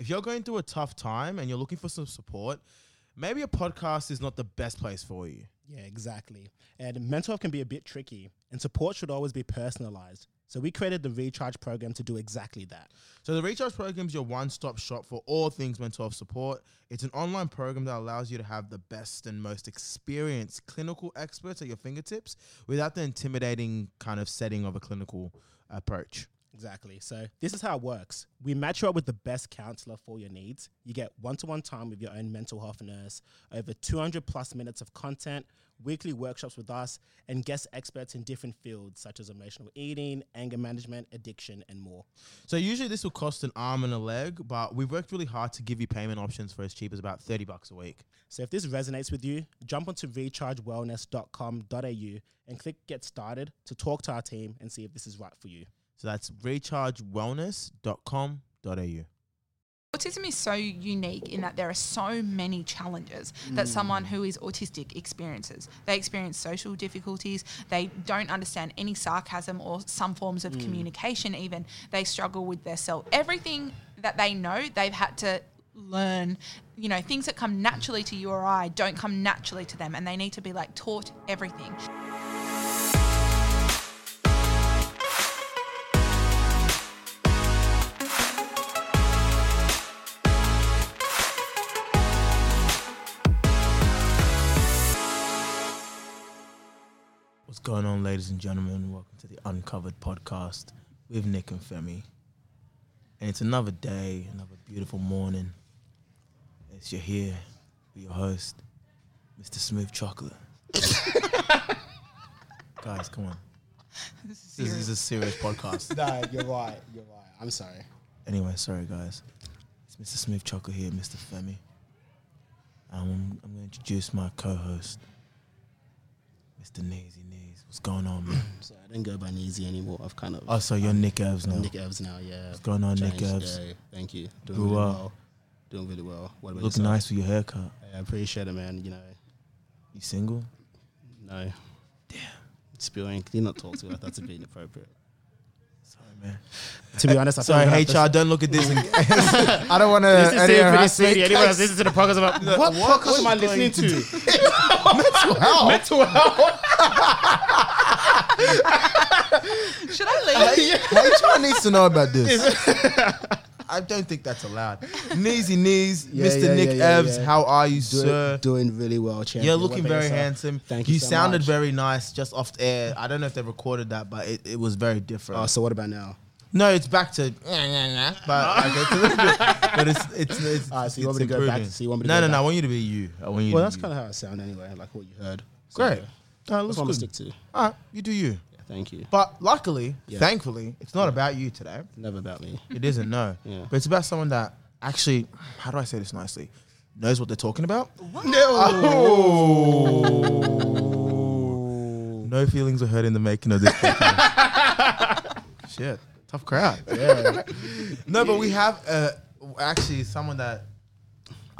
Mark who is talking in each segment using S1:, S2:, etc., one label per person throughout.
S1: if you're going through a tough time and you're looking for some support, maybe a podcast is not the best place for you.
S2: Yeah, exactly. And mental health can be a bit tricky, and support should always be personalized. So we created the Recharge program to do exactly that.
S1: So the Recharge program is your one-stop shop for all things mental health support. It's an online program that allows you to have the best and most experienced clinical experts at your fingertips without the intimidating kind of setting of a clinical approach.
S2: Exactly. So this is how it works. We match you up with the best counselor for your needs. You get one-to-one time with your own mental health nurse, over 200 plus minutes of content, weekly workshops with us, and guest experts in different fields such as emotional eating, anger management, addiction, and more.
S1: So usually this will cost an arm and a leg, but we've worked really hard to give you payment options for as cheap as about 30 bucks a week.
S2: So if this resonates with you, jump onto rechargewellness.com.au and click get started to talk to our team and see if this is right for you.
S1: So that's rechargewellness.com.au.
S3: Autism is so unique in that there are so many challenges that mm. someone who is autistic experiences. They experience social difficulties, they don't understand any sarcasm or some forms of mm. communication, even. They struggle with their self. Everything that they know, they've had to learn. You know, things that come naturally to you or I don't come naturally to them, and they need to be like taught everything.
S1: Going on, ladies and gentlemen? Welcome to the Uncovered Podcast with Nick and Femi. And it's another day, another beautiful morning. As you're here with your host, Mr. Smooth Chocolate. Guys, come on. This is a serious podcast.
S2: No, you're right. You're right. I'm sorry.
S1: Anyway, sorry guys. It's Mr. Smooth Chocolate here, Mr. Femi. Um, I'm going to introduce my co-host, Mr. Knees. What's going on, man?
S2: So I don't go by Neezy anymore. I've kind of
S1: Oh, so you're Nick Evans now.
S2: Nick Evans now. Yeah.
S1: What's going on, Nick
S2: Changed.
S1: Evans?
S2: Yeah, thank you. Doing
S1: Grew
S2: really
S1: up.
S2: well. Doing really well. What about
S1: Looking
S2: yourself?
S1: nice with your haircut.
S2: I appreciate it, man. You know,
S1: You single?
S2: no. Damn. Spewing. Can you not talk to me like that's a bit inappropriate?
S1: Sorry, man.
S2: To be honest, I
S1: Sorry,
S2: feel like
S1: HR. Don't look at this. And I don't want to.
S2: This is pretty sweaty. Anyone else listen to the podcast about what, podcast am I listening to? Mental health.
S3: Should I leave?
S1: HR needs to know about this. I don't think that's allowed. Kneesy knees,
S2: Yeah,
S1: Mr.
S2: yeah,
S1: Nick
S2: yeah, yeah,
S1: Evans.
S2: yeah.
S1: How are you,
S2: Doing,
S1: sir?
S2: doing really well, champion.
S1: You're
S2: What
S1: looking
S2: about
S1: very
S2: yourself?
S1: handsome.
S2: Thank you.
S1: You
S2: so
S1: sounded
S2: much.
S1: very nice just off the air. I don't know if they recorded that, but it, it was very different.
S2: Oh, so what about now?
S1: no, it's back to but like, it's a little bit, but it's it's it's.
S2: Ah, so you want me to go back
S1: improving.
S2: to- so you want me to
S1: no,
S2: go
S1: no, no. I
S2: back?
S1: want you to be you. I want you.
S2: Well,
S1: to
S2: that's
S1: be
S2: kind of how I sound anyway, like what you heard.
S1: you. great.
S2: So,
S1: Uh, looks
S2: that's what I'm
S1: good.
S2: stick to.
S1: All right, you do you.
S2: Yeah, thank you.
S1: But luckily,
S2: Yeah.
S1: thankfully, it's not about you today.
S2: Never about me.
S1: It isn't, no.
S2: Yeah.
S1: But it's about someone that actually, how do I say this nicely? Knows what they're talking about. Oh. No feelings were hurt in the making of this. podcast. Shit, tough crowd.
S2: Yeah.
S1: No, but we have uh, actually someone that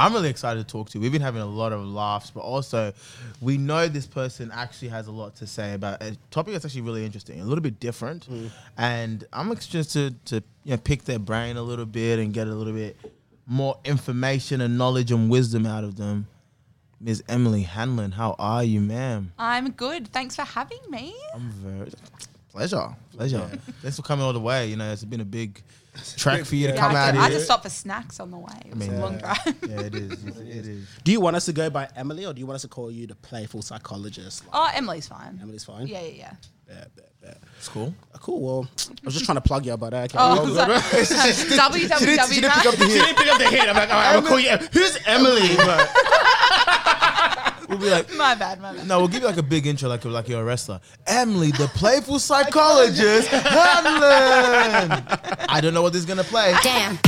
S1: I'm really excited to talk to. We've been having a lot of laughs, but also we know this person actually has a lot to say about a topic that's actually really interesting, a little bit different. Mm. And I'm interested to, to you know, pick their brain a little bit and get a little bit more information and knowledge and wisdom out of them. Ms. Emily Hanlon, how are you, ma'am?
S3: I'm good. Thanks for having me.
S1: I'm very pleasure, pleasure. Thanks for coming all the way. You know, it's been a big trek for you to
S3: Yeah,
S1: come
S3: I,
S1: out
S3: had to, I had
S1: here.
S3: to stop for snacks on the way. It was
S1: mean,
S3: a long drive.
S1: Yeah, it is. It is.
S2: Do you want us to go by Emily or do you want us to call you the playful psychologist? Like,
S3: Oh, Emily's fine.
S2: Emily's fine.
S3: Yeah, yeah, yeah.
S2: Bet, bet, bet.
S1: It's cool.
S2: Uh, Cool. Well, I was just trying to plug you, but uh, okay.
S3: Oh,
S2: Well,
S3: sorry.
S1: She didn't, she didn't pick up
S3: www.
S1: the
S2: She didn't pick up the hint. I'm like, all right, I'll call you. Who's Emily? But
S1: We'll be like,
S3: My bad, my bad.
S1: no, we'll give you like a big intro, like like you're a wrestler. Emily, the playful psychologist, Hanlon. I don't know what this is gonna play.
S4: Damn.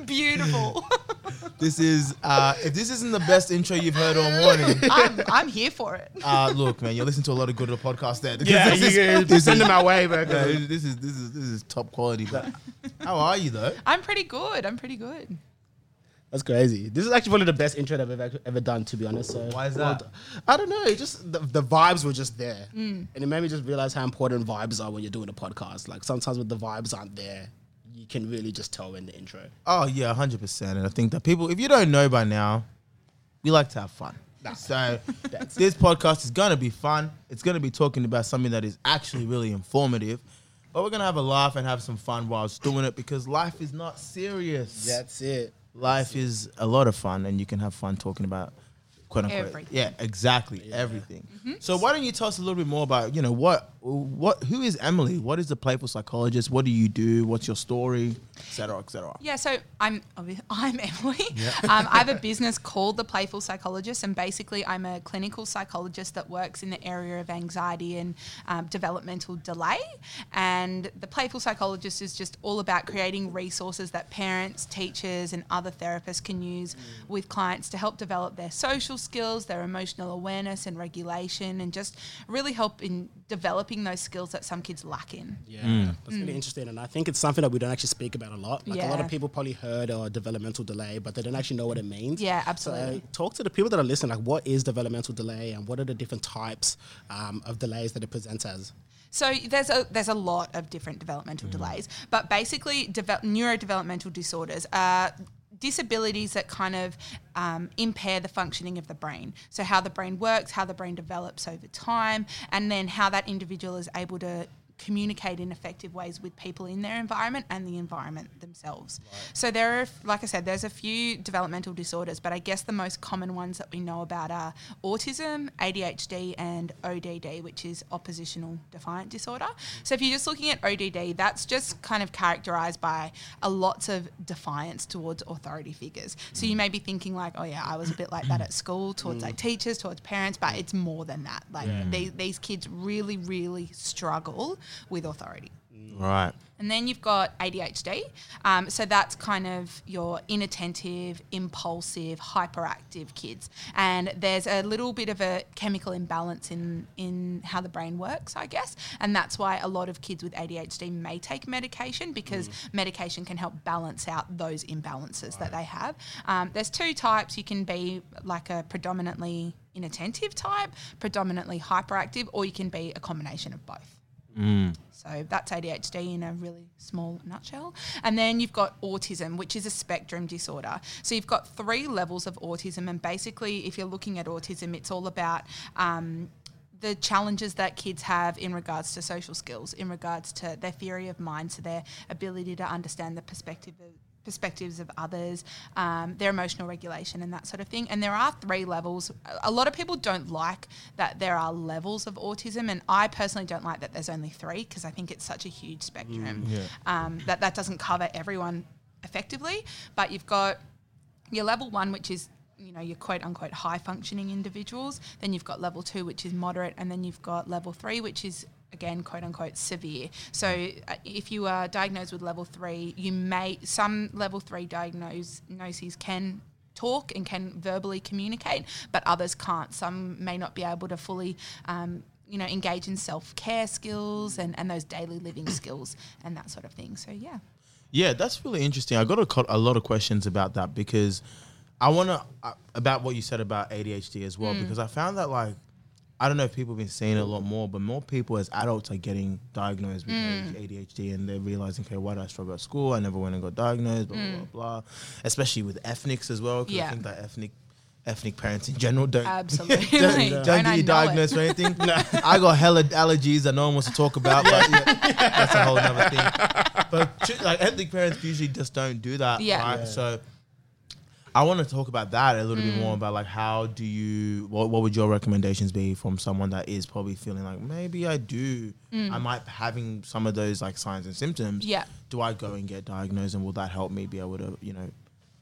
S3: Beautiful.
S1: This is uh, if this isn't the best intro you've heard all morning.
S3: I'm, I'm here for it.
S1: Uh, look, man, you're listening to a lot of good podcasts. there.
S2: yeah,
S1: this,
S2: you
S1: is,
S2: can
S1: this,
S2: send them our way, man.
S1: yeah, this is this is this is top quality. But how are you though?
S3: I'm pretty good. I'm pretty good.
S2: That's crazy. This is actually one of the best intro that I've ever, ever done, to be honest. So
S1: Why is that?
S2: done. I don't know. It just the, the vibes were just there, mm. and it made me just realize how important vibes are when you're doing a podcast. Like sometimes when the vibes aren't there, you can really just tell in the intro.
S1: Oh yeah, hundred percent. And I think that people, if you don't know by now, we like to have fun. So this podcast is gonna be fun. It's gonna be talking about something that is actually really informative. But we're gonna have a laugh and have some fun whilst doing it because life is not serious.
S2: That's it.
S1: Life is a lot of fun, and you can have fun talking about quote unquote.
S3: Everything.
S1: Yeah, exactly, everything. Mm-hmm. So why don't you tell us a little bit more about you know what what who is Emily? What is the playful psychologist? What do you do? What's your story, etc. etc.
S3: Yeah, so I'm I'm Emily. Um, I have a business called The Playful Psychologist, and basically I'm a clinical psychologist that works in the area of anxiety and um, developmental delay. And The Playful Psychologist is just all about creating resources that parents, teachers, and other therapists can use with clients to help develop their social skills, their emotional awareness and regulation, and just really help in developing those skills that some kids lack in.
S2: Yeah, that's really interesting, and I think it's something that we don't actually speak about a lot. Like a lot of people probably heard or developmental delay, but they don't actually know what it means.
S3: Yeah,
S2: So
S3: absolutely.
S2: talk to the people that are listening. Like, what is developmental delay, and what are the different types um, of delays that it presents as?
S3: So there's a there's a lot of different developmental
S2: Mm.
S3: delays, but basically deve- neurodevelopmental disorders are disabilities that kind of um, impair the functioning of the brain. So how the brain works, how the brain develops over time, and then how that individual is able to communicate in effective ways with people in their environment and the environment themselves. So there are, like I said, there's a few developmental disorders, but I guess the most common ones that we know about are autism, ADHD, and ODD, which is oppositional defiant disorder. So if you're just looking at ODD, that's just kind of characterized by a lots of defiance towards authority figures. So you may be thinking like, oh yeah, I was a bit like that at school towards like teachers, towards parents, but it's more than that. Like these, these kids really, really struggle with authority.
S1: Right.
S3: And then you've got ADHD. Um, so that's kind of your inattentive, impulsive, hyperactive kids. And there's a little bit of a chemical imbalance in, in how the brain works, I guess. And that's why a lot of kids with ADHD may take medication because medication can help balance out those imbalances that they have. Um, there's two types. You can be like a predominantly inattentive type, predominantly hyperactive, or you can be a combination of both. So that's ADHD in a really small nutshell. And then you've got autism, which is a spectrum disorder. So you've got three levels of autism. And basically, if you're looking at autism, it's all about um, the challenges that kids have in regards to social skills, in regards to their theory of mind, so their ability to understand the perspective of perspectives of others, um, their emotional regulation, and that sort of thing. And there are three levels. A- lot of people don't like that there are levels of autism, and I personally don't like that there's only three because I think it's such a huge spectrum um, that that doesn't cover everyone effectively. But you've got your level one, which is you know your quote unquote high functioning individuals. Then you've got level two, which is moderate, and then you've got level three, which is again quote unquote severe. So uh, if you are diagnosed with level three, you may some level three diagnoses can talk and can verbally communicate, but others can't. Some may not be able to fully. Um, you know, engage in self care skills and, and those daily living skills and that sort of thing. So, yeah.
S1: Yeah, that's really interesting. I got a, a lot of questions about that because I want to uh, about what you said about ADHD as well because I found that like I don't know if people have been seeing it a lot more, but more people as adults are getting diagnosed with mm. ADHD and they're realizing, okay, why did I struggle at school? I never went and got diagnosed, blah blah mm. blah. blah. Especially with ethnics as well, because I think that ethnic ethnic parents in general don't
S3: Absolutely.
S1: don't,
S3: Don't
S1: don't get you diagnosed or anything. I got hella allergies that no one wants to talk about, but yeah, that's a whole other thing. But like ethnic parents usually just don't do that,
S3: Yeah.
S1: right?
S2: Yeah.
S1: So I want to talk about that a little bit more mm. about like how do you what, what would your recommendations be from someone that is probably feeling like maybe I do I mm. might having some of those like signs and symptoms.
S3: Yeah.
S1: Do I go and get diagnosed and will that help me be able to, you know,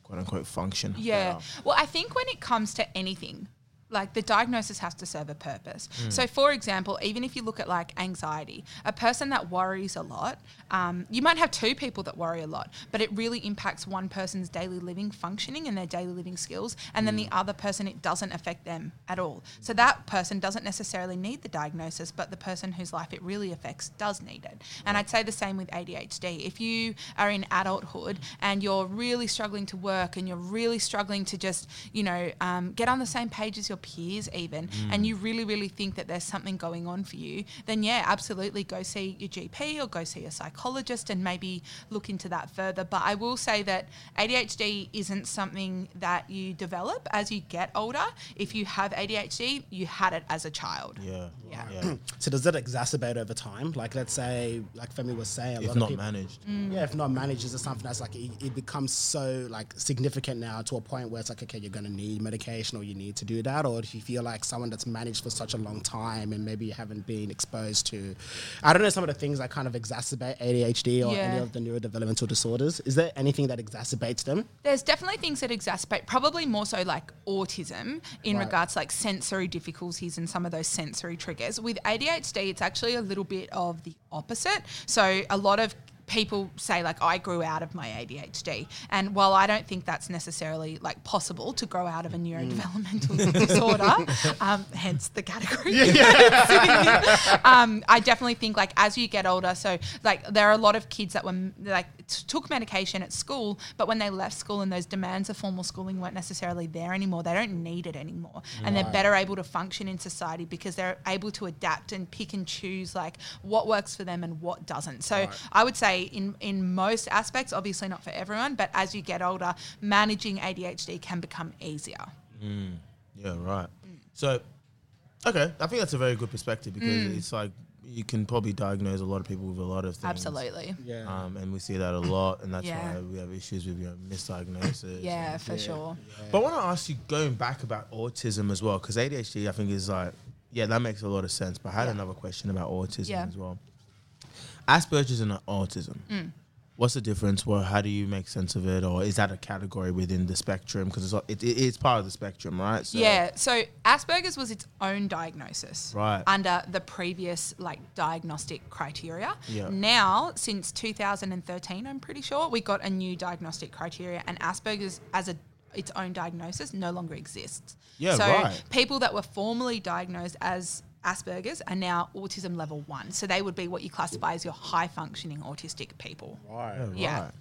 S1: quote unquote function?
S3: Yeah.
S1: better?
S3: Well, I think when it comes to anything, like the diagnosis has to serve a purpose. So, for example, even if you look at like anxiety, a person that worries a lot, um, you might have two people that worry a lot, but it really impacts one person's daily living functioning and their daily living skills, and then the other person it doesn't affect them at all. So that person doesn't necessarily need the diagnosis, but the person whose life it really affects does need it. And I'd say the same with ADHD. If you are in adulthood and you're really struggling to work and you're really struggling to just, you know, um, get on the same page as your peers, even, mm. and you really, really think that there's something going on for you, then yeah, absolutely go see your GP or go see a psychologist and maybe look into that further. But I will say that ADHD isn't something that you develop as you get older. If you have ADHD, you had it as a child.
S1: Yeah.
S3: Yeah.
S1: Yeah.
S2: So does it exacerbate over time? Like let's say, like Femi was saying, a
S1: if
S2: lot
S1: not
S2: of people,
S1: managed. Mm.
S2: Yeah, if not managed, is it something that's like it, it becomes so like significant now to a point where it's like, okay, you're gonna need medication or you need to do that, or if you feel like someone that's managed for such a long time and maybe you haven't been exposed to, I don't know, some of the things that kind of exacerbate ADHD or any of the neurodevelopmental disorders. Is there anything that exacerbates them?
S3: There's definitely things that exacerbate, probably more so like autism in
S2: Right.
S3: regards to like sensory difficulties and some of those sensory triggers. With ADHD, it's actually a little bit of the opposite. So a lot of people say like I grew out of my ADHD and while I don't think that's necessarily like possible to grow out of a neurodevelopmental disorder um, hence the category. Um, I definitely think like as you get older, so like there are a lot of kids that were like t- took medication at school, but when they left school and those demands of formal schooling weren't necessarily there anymore, they don't need it anymore, and they're better able to function in society because they're able to adapt and pick and choose like what works for them and what doesn't. So I would say in in most aspects, obviously not for everyone, but as you get older, managing ADHD can become easier.
S1: Yeah, right. So, okay, I think that's a very good perspective because
S3: Mm.
S1: it's like you can probably diagnose a lot of people with a lot of things.
S3: Absolutely.
S2: Yeah.
S1: Um, and we see that a lot, and that's
S3: Yeah.
S1: why we have issues with you know, misdiagnosis.
S3: Yeah,
S1: and-
S3: for sure.
S1: But I want to ask you, going back about autism as well, because ADHD, I think, is like, yeah, that makes a lot of sense. But I had
S3: Yeah.
S1: another question about autism
S3: Yeah.
S1: as well. Asperger's and autism.
S3: Mm.
S1: What's the difference? Well, how do you make sense of it, or is that a category within the spectrum? Because it's, it, it, it's part of the spectrum, right? So,
S3: Yeah, so Asperger's was its own diagnosis
S1: Right.
S3: under the previous like diagnostic criteria.
S1: Yeah.
S3: Now, since 2013, I'm pretty sure we got a new diagnostic criteria, and Asperger's as a its own diagnosis no longer exists.
S1: Yeah,
S3: so
S1: right.
S3: people that were formerly diagnosed as Asperger's are now autism level one. So they would be what you classify as your high functioning autistic people.
S2: Right.
S1: Yeah,
S3: Yeah.
S1: right.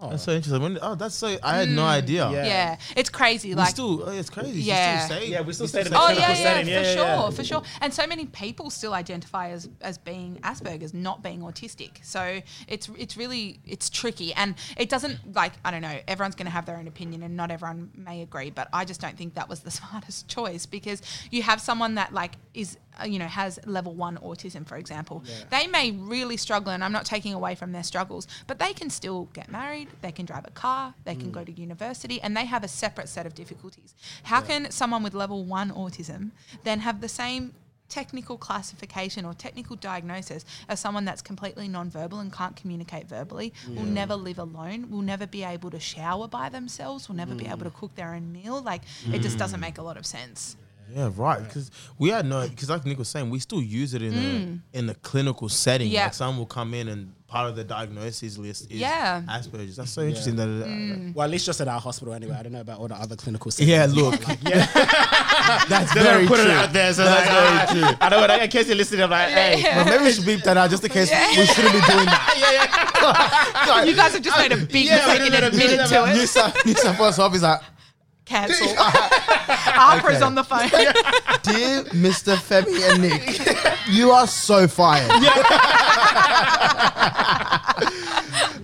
S1: Oh. That's so interesting. When, oh, that's so. I had no mm. idea.
S2: Yeah.
S3: Yeah, it's crazy.
S1: We
S3: like
S1: still, oh, it's crazy.
S3: Yeah.
S1: still say,
S2: Yeah, we still
S1: you
S2: say it the
S3: Oh
S2: clinical
S3: yeah, yeah,
S2: setting.
S3: for
S2: Yeah, yeah,
S3: sure,
S2: yeah.
S3: for sure. And so many people still identify as as being Asperger's, not being autistic. So it's it's really it's tricky, and it doesn't like I don't know. Everyone's going to have their own opinion, and not everyone may agree. But I just don't think that was the smartest choice because you have someone that like is Uh, you know has level one autism, for example. They may really struggle, and I'm not taking away from their struggles, but they can still get married, they can drive a car, they can mm. go to university, and they have a separate set of difficulties. How can someone with level one autism then have the same technical classification or technical diagnosis as someone that's completely non-verbal and can't communicate verbally, will never live alone, will never be able to shower by themselves, will never be able mm. to cook their own meal. Like it just doesn't mm. make a lot of sense.
S1: Yeah, right. Because we had no, because like Nick was saying, we still use it in the in the clinical setting.
S3: Mm. Yeah.
S1: Like someone will come in and part of the diagnosis list is
S3: Yeah.
S1: Asperger's. That's so interesting that. It,
S3: Mm.
S2: Well, at least just at our hospital anyway. I don't know about all the other clinical settings.
S1: yeah, look,
S2: Yeah.
S1: that's
S2: They
S1: very
S2: put
S1: true.
S2: it out there, so
S1: That's
S2: like,
S1: very
S2: ah,
S1: true.
S2: I know. In case you're listening, I'm like, hey,
S1: Well, maybe we should beep that out just in case we shouldn't be doing that. yeah, yeah.
S3: You guys have just made a big
S1: Yeah,
S3: mistake and admitted to
S1: New
S3: it.
S1: South, New South Wales office like,
S3: Cancel. Harper's
S1: Okay.
S3: on the phone.
S1: dear Mr. Femi and Nick, you are so fired.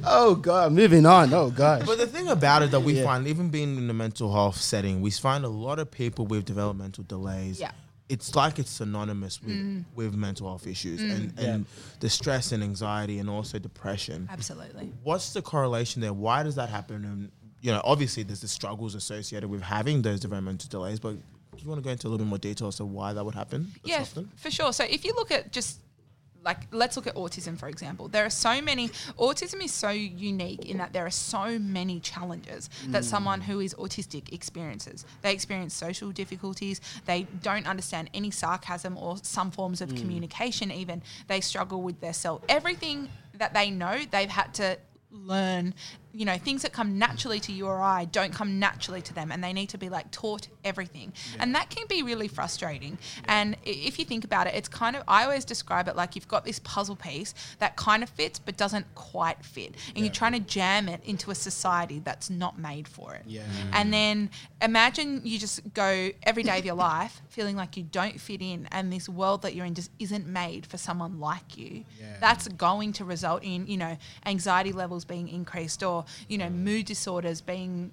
S2: oh god, moving on. Oh gosh.
S1: But the thing about it that we
S2: Yeah.
S1: find, even being in the mental health setting, we find a lot of people with developmental delays.
S3: Yeah.
S1: It's like it's synonymous with, mm. with mental health issues mm. and, and the stress and anxiety and also depression.
S3: Absolutely.
S1: What's the correlation there? Why does that happen? And you know, obviously there's the struggles associated with having those developmental delays, but do you want to go into a little bit more detail as to why that would happen?
S3: Yeah,
S1: often?
S3: for sure. So if you look at just like let's look at autism for example. There are so many autism is so unique in that there are so many challenges that mm. someone who is autistic experiences. They experience social difficulties. They don't understand any sarcasm or some forms of mm. communication even. They struggle with their self. Everything that they know they've had to learn you know things that come naturally to you or I don't come naturally to them and they need to be like taught everything and that can be really frustrating and if you think about it it's kind of I always describe it like you've got this puzzle piece that kind of fits but doesn't quite fit and you're trying to jam it into a society that's not made for it
S2: Yeah.
S3: and then imagine you just go every day of your life feeling like you don't fit in and this world that you're in just isn't made for someone like you.
S2: Yeah.
S3: That's going to result in, you know, anxiety levels being increased or, you know, mood disorders being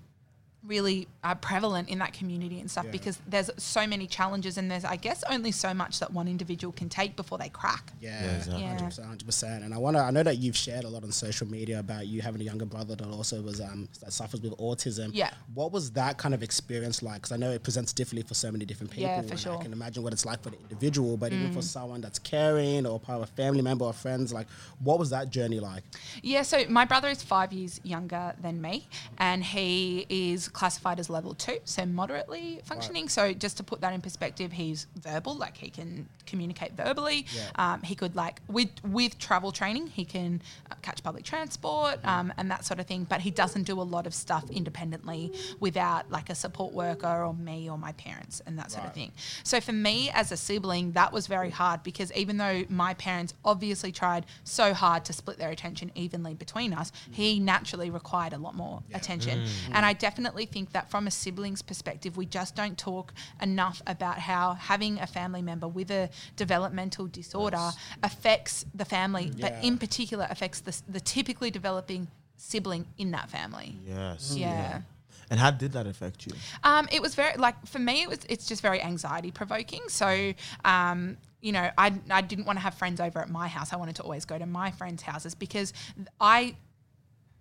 S3: really uh, prevalent in that community and stuff
S2: Yeah.
S3: because there's so many challenges and there's I guess only so much that one individual can take before they crack.
S2: Yeah,
S1: Yeah, exactly.
S3: Yeah.
S2: 100%, 100%. And I want to, I know that you've shared a lot on social media about you having a younger brother that also was, um, that suffers with autism.
S3: Yeah.
S2: What was that kind of experience like? Because I know it presents differently for so many different people.
S3: Yeah, for
S2: and
S3: sure. Mm.
S2: I can imagine what it's like for the individual, but even for someone that's caring or part of a family member or friends, like, what was that journey like?
S3: Yeah, so my brother is five years younger than me, and he is classified as level two, so moderately functioning. So just to put that in perspective, he's verbal, like he can communicate verbally.
S2: Yeah.
S3: Um, he could like with with travel training, he can uh, catch public transport um, and that sort of thing. But he doesn't do a lot of stuff independently without like a support worker or me or my parents and that sort of thing. So for me as a sibling, that was very hard because even though my parents obviously tried so hard to split their attention evenly between us, he naturally required a lot more attention. And I definitely think that from a sibling's perspective, we just don't talk enough about how having a family member with a developmental disorder affects the family, but in particular affects the, the typically developing sibling in that family.
S1: Yes.
S3: Yeah.
S1: And how did that affect you?
S3: Um, it was very like for me it was it's just very anxiety provoking. So um, you know, I I didn't want to have friends over at my house. I wanted to always go to my friends' houses because I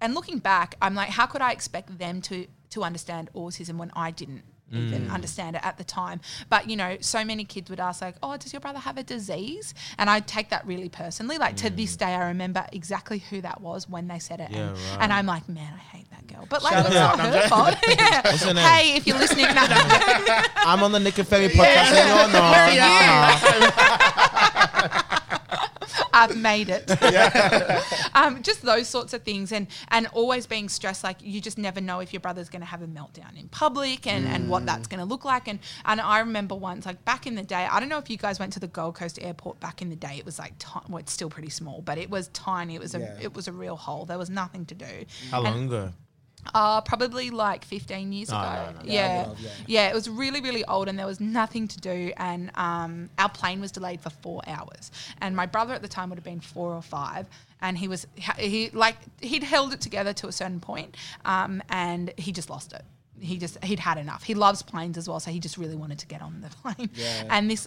S3: and looking back, I'm like, how could I expect them to to understand autism when I didn't mm. even understand it at the time? But you know, so many kids would ask like, "Oh, does your brother have a disease?" And I take that really personally. Like to this mm. day, I remember exactly who that was when they said it,
S1: Yeah,
S3: and,
S1: right.
S3: and I'm like, man, I hate that girl. But like,
S2: Shout
S3: it's not her fault. Yeah.
S1: What's her name?
S3: Hey, if you're listening, no, no,
S1: I'm on the Nick and Femi podcast. and you're not.
S3: I've made it. um, just those sorts of things, and and always being stressed. Like you just never know if your brother's going to have a meltdown in public, and, and what that's going to look like. And and I remember once, like back in the day, I don't know if you guys went to the Gold Coast Airport back in the day. It was like ti- well, it's still pretty small, but it was tiny. It was a
S2: Yeah.
S3: it was a real hole. There was nothing to do.
S1: How
S3: And-
S1: long ago?
S3: Uh, probably like 15 years
S1: Oh,
S3: ago.
S1: no, no, no.
S3: Yeah.
S2: Yeah, yeah.
S3: yeah. it was really, really old and there was nothing to do. And um, our plane was delayed for four hours. And my brother at the time would have been four or five. And he was, he like, he'd held it together to a certain point, um, and he just lost it. He just, he'd had enough. He loves planes as well. So he just really wanted to get on the plane.
S2: Yeah.
S3: And this,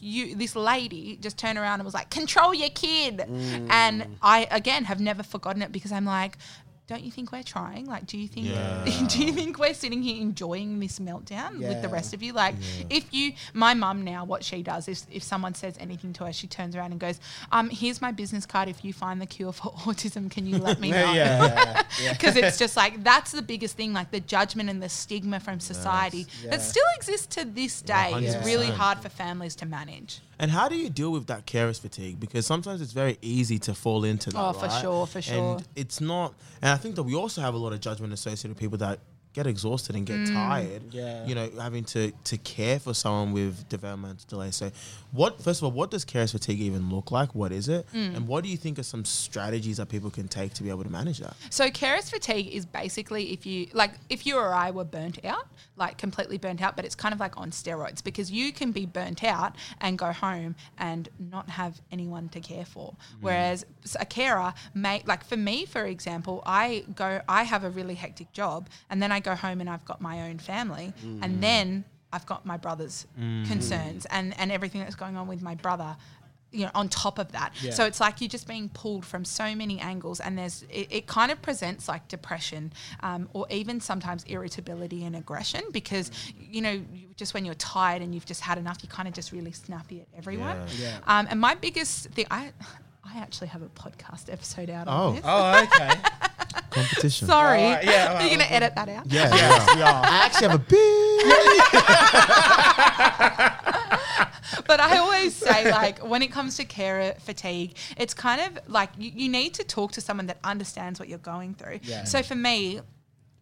S3: you, this lady just turned around and was like, "Control your kid," and I again have never forgotten it because I'm like, "Don't you think we're trying? Like, do you think
S1: Yeah.
S3: do you think we're sitting here enjoying this meltdown with the rest of you? Like, if you, my mum now, what she does is if someone says anything to her, she turns around and goes, "Um, here's my business card. If you find the cure for autism, can you let me know?"
S2: yeah, yeah.
S3: because it's just like that's the biggest thing like the judgment and the stigma from society
S2: Yeah.
S3: that still exists to this day is really hard for families to manage
S1: And how do you deal with that carer's fatigue? Because sometimes it's very easy to fall into that.
S3: Oh, for
S1: right?
S3: sure, for sure.
S1: And it's not. And I think that we also have a lot of judgment associated with people that get exhausted and get
S3: Mm.
S1: tired.
S2: Yeah.
S1: You know, having to to care for someone with developmental delay. So, what first of all, what does carer's fatigue even look like? What is it?
S3: Mm.
S1: And what do you think are some strategies that people can take to be able to manage that?
S3: So carers fatigue is basically if you like if you or I were burnt out, like completely burnt out, but it's kind of like on steroids because you can be burnt out and go home and not have anyone to care for. Whereas a carer may like for me, for example, I go I have a really hectic job and then I go home and I've got my own family and then I've got my brother's concerns and, and everything that's going on with my brother you know on top of that
S2: Yeah.
S3: so it's like you're just being pulled from so many angles and there's it, it kind of presents like depression um, or even sometimes irritability and aggression because you know you, just when you're tired and you've just had enough you kind of just really snappy at everyone
S1: Yeah.
S2: Yeah.
S3: um, and my biggest thing i I actually have a podcast episode out
S1: Oh.
S3: on this.
S2: Oh, okay.
S1: Competition.
S3: Sorry.
S2: Oh, yeah, well,
S3: You're going to edit that out?
S1: Yeah,
S2: yes,
S1: yeah.
S2: we are.
S1: I actually have a big.
S3: but I always say, like, when it comes to carer fatigue, it's kind of like you, you need to talk to someone that understands what you're going through.
S2: Yeah.
S3: So for me,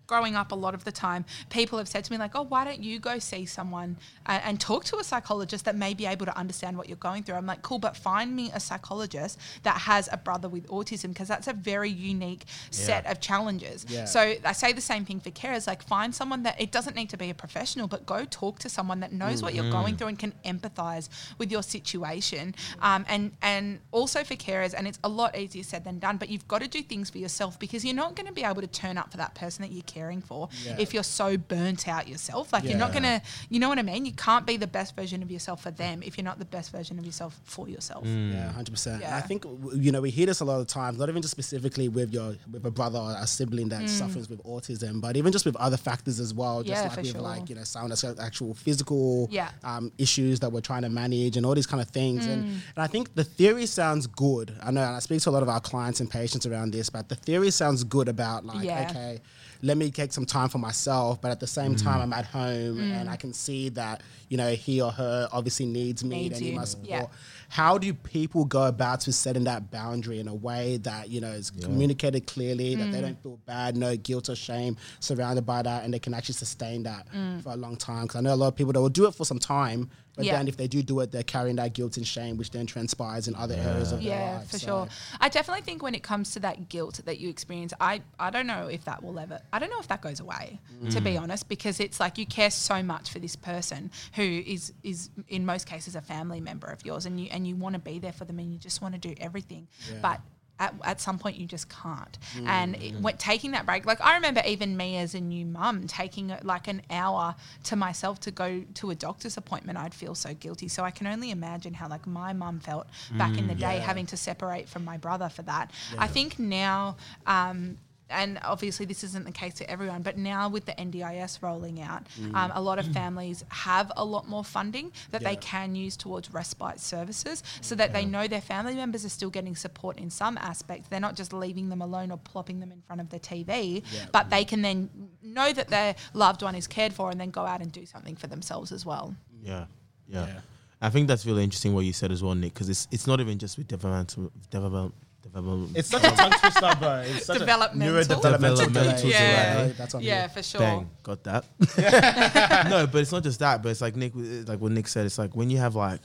S3: growing up a lot of the time, people have said to me, like, oh, why don't you go see someone and, and talk to a psychologist that may be able to understand what you're going through? I'm like, cool, but find me a psychologist that has a brother with autism because that's a very unique set of challenges.
S2: Yeah.
S3: So I say the same thing for carers, like, find someone that it doesn't need to be a professional, but go talk to someone that knows what you're going through and can empathize with your situation. Um, and, and also for carers, and it's a lot easier said than done, but you've got to do things for yourself because you're not going to be able to turn up for that person that you're caring for
S2: Yeah.
S3: if you're so burnt out yourself. Like, you're not going to, you know what I mean? You can't be the best version of yourself for them if you're not the best version of yourself for yourself.
S2: Yeah, hundred percent.
S3: Yeah.
S2: I think you know we hear this a lot of times, not even just specifically with your with a brother or a sibling that suffers with autism, but even just with other factors as well. Just
S3: Mm. Yeah,
S2: like
S3: for
S2: with
S3: sure.
S2: like you know sound that's actual physical
S3: Yeah.
S2: um, issues that we're trying to manage and all these kind of things. And,
S3: Mm.
S2: and I think the theory sounds good. I know, and I speak to a lot of our clients and patients around this, but the theory sounds good about like
S3: Yeah.
S2: okay. Let me take some time for myself, but at the same time, I'm at home
S3: Mm.
S2: and I can see that you know he or her obviously needs me
S3: Needs
S2: and need my support
S3: Yeah.
S2: how do people go about to setting that boundary in a way that you know is communicated clearly that they
S3: Mm.
S2: don't feel bad no guilt or shame surrounded by that and they can actually sustain that for a long time because i know a lot of people that will do it for some time but
S3: Mm. Yeah.
S2: then if they do do it they're carrying that guilt and shame which then transpires in other areas of their
S3: Yeah, for
S2: So,
S3: sure. I definitely think when it comes to that guilt that you experience, I, I don't know if that will ever, I don't know if that goes away, to be honest, because it's like you care so much for this person who is, is in most cases a family member of yours and you, and you want to be there for them and you just want to do everything. But at, at some point you just can't. Mm, and it, mm. when, taking that break, like I remember even me as a new mum taking like an hour to myself to go to a doctor's appointment, I'd feel so guilty. So I can only imagine how like my mum felt back in the mm, day
S2: Yeah.
S3: having to separate from my brother for that. I think now, um, and obviously this isn't the case for everyone, but now with the NDIS rolling out, um, a lot of families have a lot more funding that they can use towards respite services so that they know their family members are still getting support in some aspects. They're not just leaving them alone or plopping them in front of the TV,
S2: Yeah.
S3: but they can then know that their loved one is cared for and then go out and do something for themselves as well.
S1: Yeah, yeah.
S2: Yeah.
S1: I think that's really interesting what you said as well, Nick, because it's it's not even just with developmental development development.
S2: it's such a tongue twister bro it's such
S3: Developmental.
S2: a neurodevelopmental
S1: Developmental
S2: delay.
S3: delay.
S2: that's on
S3: Yeah, for sure.
S1: Bang, got that. no, but it's not just that. But it's like Nick, like what Nick said. It's like when you have like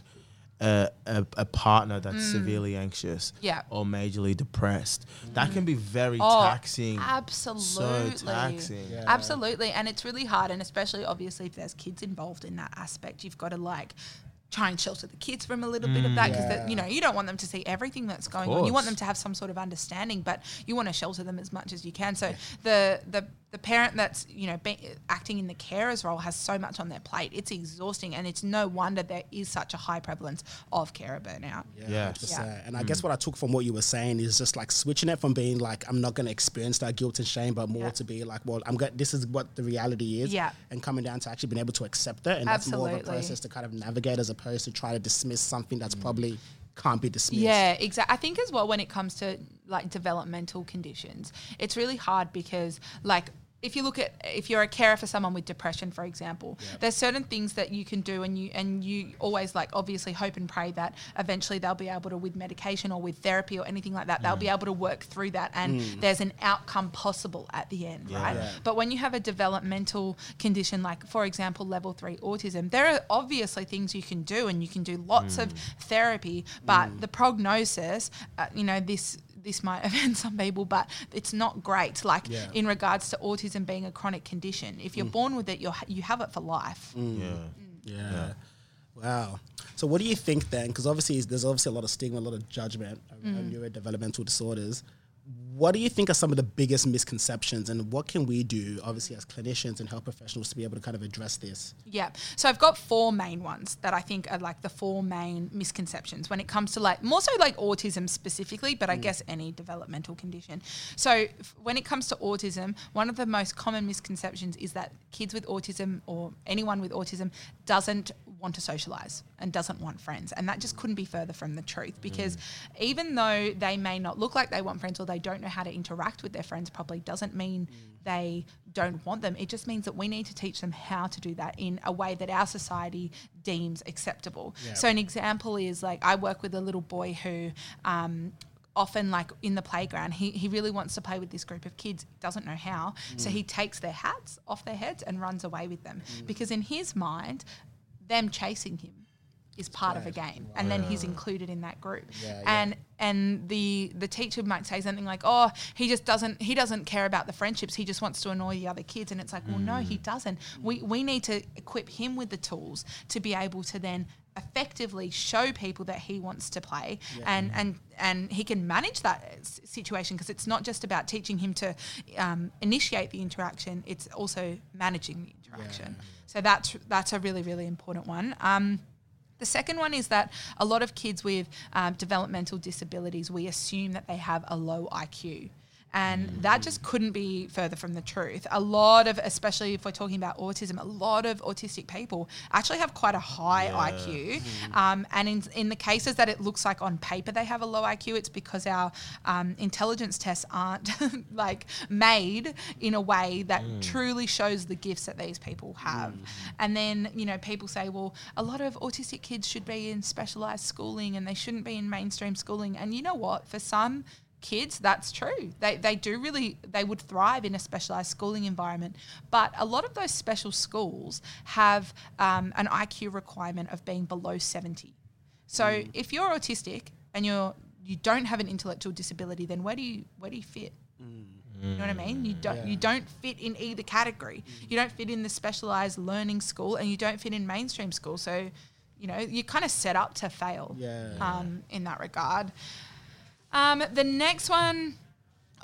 S1: a a, a partner that's severely anxious,
S3: Mm. Yeah.
S1: or majorly depressed, that can be very
S3: Oh,
S1: taxing.
S3: Absolutely.
S1: So taxing.
S2: Yeah.
S3: Absolutely. And it's really hard. And especially, obviously, if there's kids involved in that aspect, you've got to like, Try and shelter the kids from a little bit of that because
S2: Yeah.
S3: you mm. know you don't want them to see everything that's going on. You want them to have some sort of understanding, but you want to shelter them as much as you can. So the the the parent that's you know be, acting in the carer's role has so much on their plate. It's exhausting, and it's no wonder there is such a high prevalence of carer burnout.
S1: Yeah.
S2: 100%.
S3: Yeah.
S2: And I guess mm. what I took from what you were saying is just like switching it from being like I'm not going to experience that guilt and shame, but more
S3: Yeah.
S2: to be like, well, I'm going. This is what the reality is.
S3: Yeah.
S2: And coming down to actually being able to accept it, and that's more of a process to kind of navigate as opposed to try to dismiss something that's mm. probably can't be dismissed.
S3: Yeah, exactly. I think as well when it comes to like developmental conditions, it's really hard because like if you look at if you're a carer for someone with depression, for example, there's certain things that you can do, and you and you always like obviously hope and pray that eventually they'll be able to with medication or with therapy or anything like that, they'll be mm. able to work through that, and mm. there's an outcome possible at the end, right?
S2: Yeah.
S3: But when you have a developmental condition, like for example, level three autism, there are obviously things you can do, and you can do lots of mm. therapy. But the prognosis, uh, you know, this this might offend some people, but it's not great. Like
S2: Yeah.
S3: in regards to autism being a chronic condition, if you're mm. born with it, you're you have it for life. Mm. Mm.
S1: Yeah.
S2: Yeah. Wow. So what do you think then? Because obviously there's obviously a lot of stigma, a lot of judgment around neurodevelopmental disorders. What do you think are some of the biggest misconceptions, and what can we do, obviously, as clinicians and health professionals, to be able to kind of address this?
S3: Yeah. So I've got four main ones that I think are like the four main misconceptions when it comes to like more so like autism specifically, but I mm. guess any developmental condition. So f- when it comes to autism, one of the most common misconceptions is that kids with autism or anyone with autism doesn't want to socialize and doesn't want friends. And that just couldn't be further from the truth because even though they may not look like they want friends or they don't know how to interact with their friends properly, doesn't mean they don't want them. It just means that we need to teach them how to do that in a way that our society deems acceptable. So an example is like I work with a little boy who um, often like in the playground he, he really wants to play with this group of kids doesn't know how so he takes their hats off their heads and runs away with them because in his mind them chasing him is part of a game and then he's included in that group.
S2: Yeah, yeah.
S3: and and the the teacher might say something like oh he just doesn't he doesn't care about the friendships. He just wants to annoy the other kids. And it's like well no he doesn't. We we need to equip him with the tools to be able to then effectively show people that he wants to play and and and he can manage that s- situation because it's not just about teaching him to um, initiate the interaction it's also managing interaction. So that's that's a really really important one. Um, the second one is that a lot of kids with um, developmental disabilities, we assume that they have a low IQ. And that just couldn't be further from the truth. A lot of, especially if we're talking about autism, a lot of autistic people actually have quite a high IQ. Um, and in, in the cases that it looks like on paper they have a low IQ, it's because our um, intelligence tests aren't like made in a way that truly shows the gifts that these people have. And then, you know, people say, well, a lot of autistic kids should be in specialized schooling and they shouldn't be in mainstream schooling. And you know what? For some kids, that's true. They, they do really, they would thrive in a specialized schooling environment. But a lot of those special schools have um, an IQ requirement of being below 70. So if you're autistic and you're, you don't have an intellectual disability, then where do you, where do you fit? You know what I mean? You don't you don't fit in either category. You don't fit in the specialized learning school, and you don't fit in mainstream school. So, you know, you're kind of set up to fail.
S2: Yeah.
S3: Um, in that regard. Um, the next one,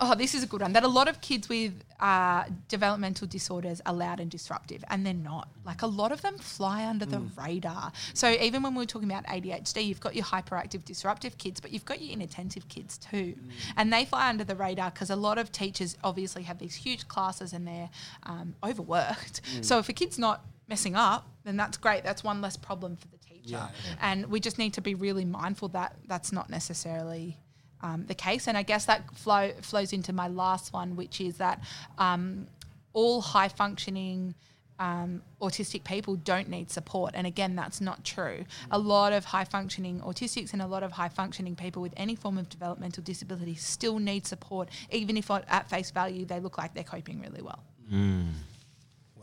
S3: oh, this is a good one. That a lot of kids with uh, developmental disorders are loud and disruptive, and they're not. Like a lot of them fly under the radar. So even when we are talking about ADHD, you've got your hyperactive, disruptive kids, but you've got your inattentive kids too, and they fly under the radar because a lot of teachers obviously have these huge classes and they're um, overworked. So if a kid's not messing up, then that's great. That's one less problem for the teacher. And we just need to be really mindful that that's not necessarily um, the case. And I guess that flow flows into my last one, which is that um, all high functioning um, autistic people don't need support. And again, that's not true. A lot of high functioning autistics and a lot of high functioning people with any form of developmental disability still need support, even if at at face value they look like they're coping really well.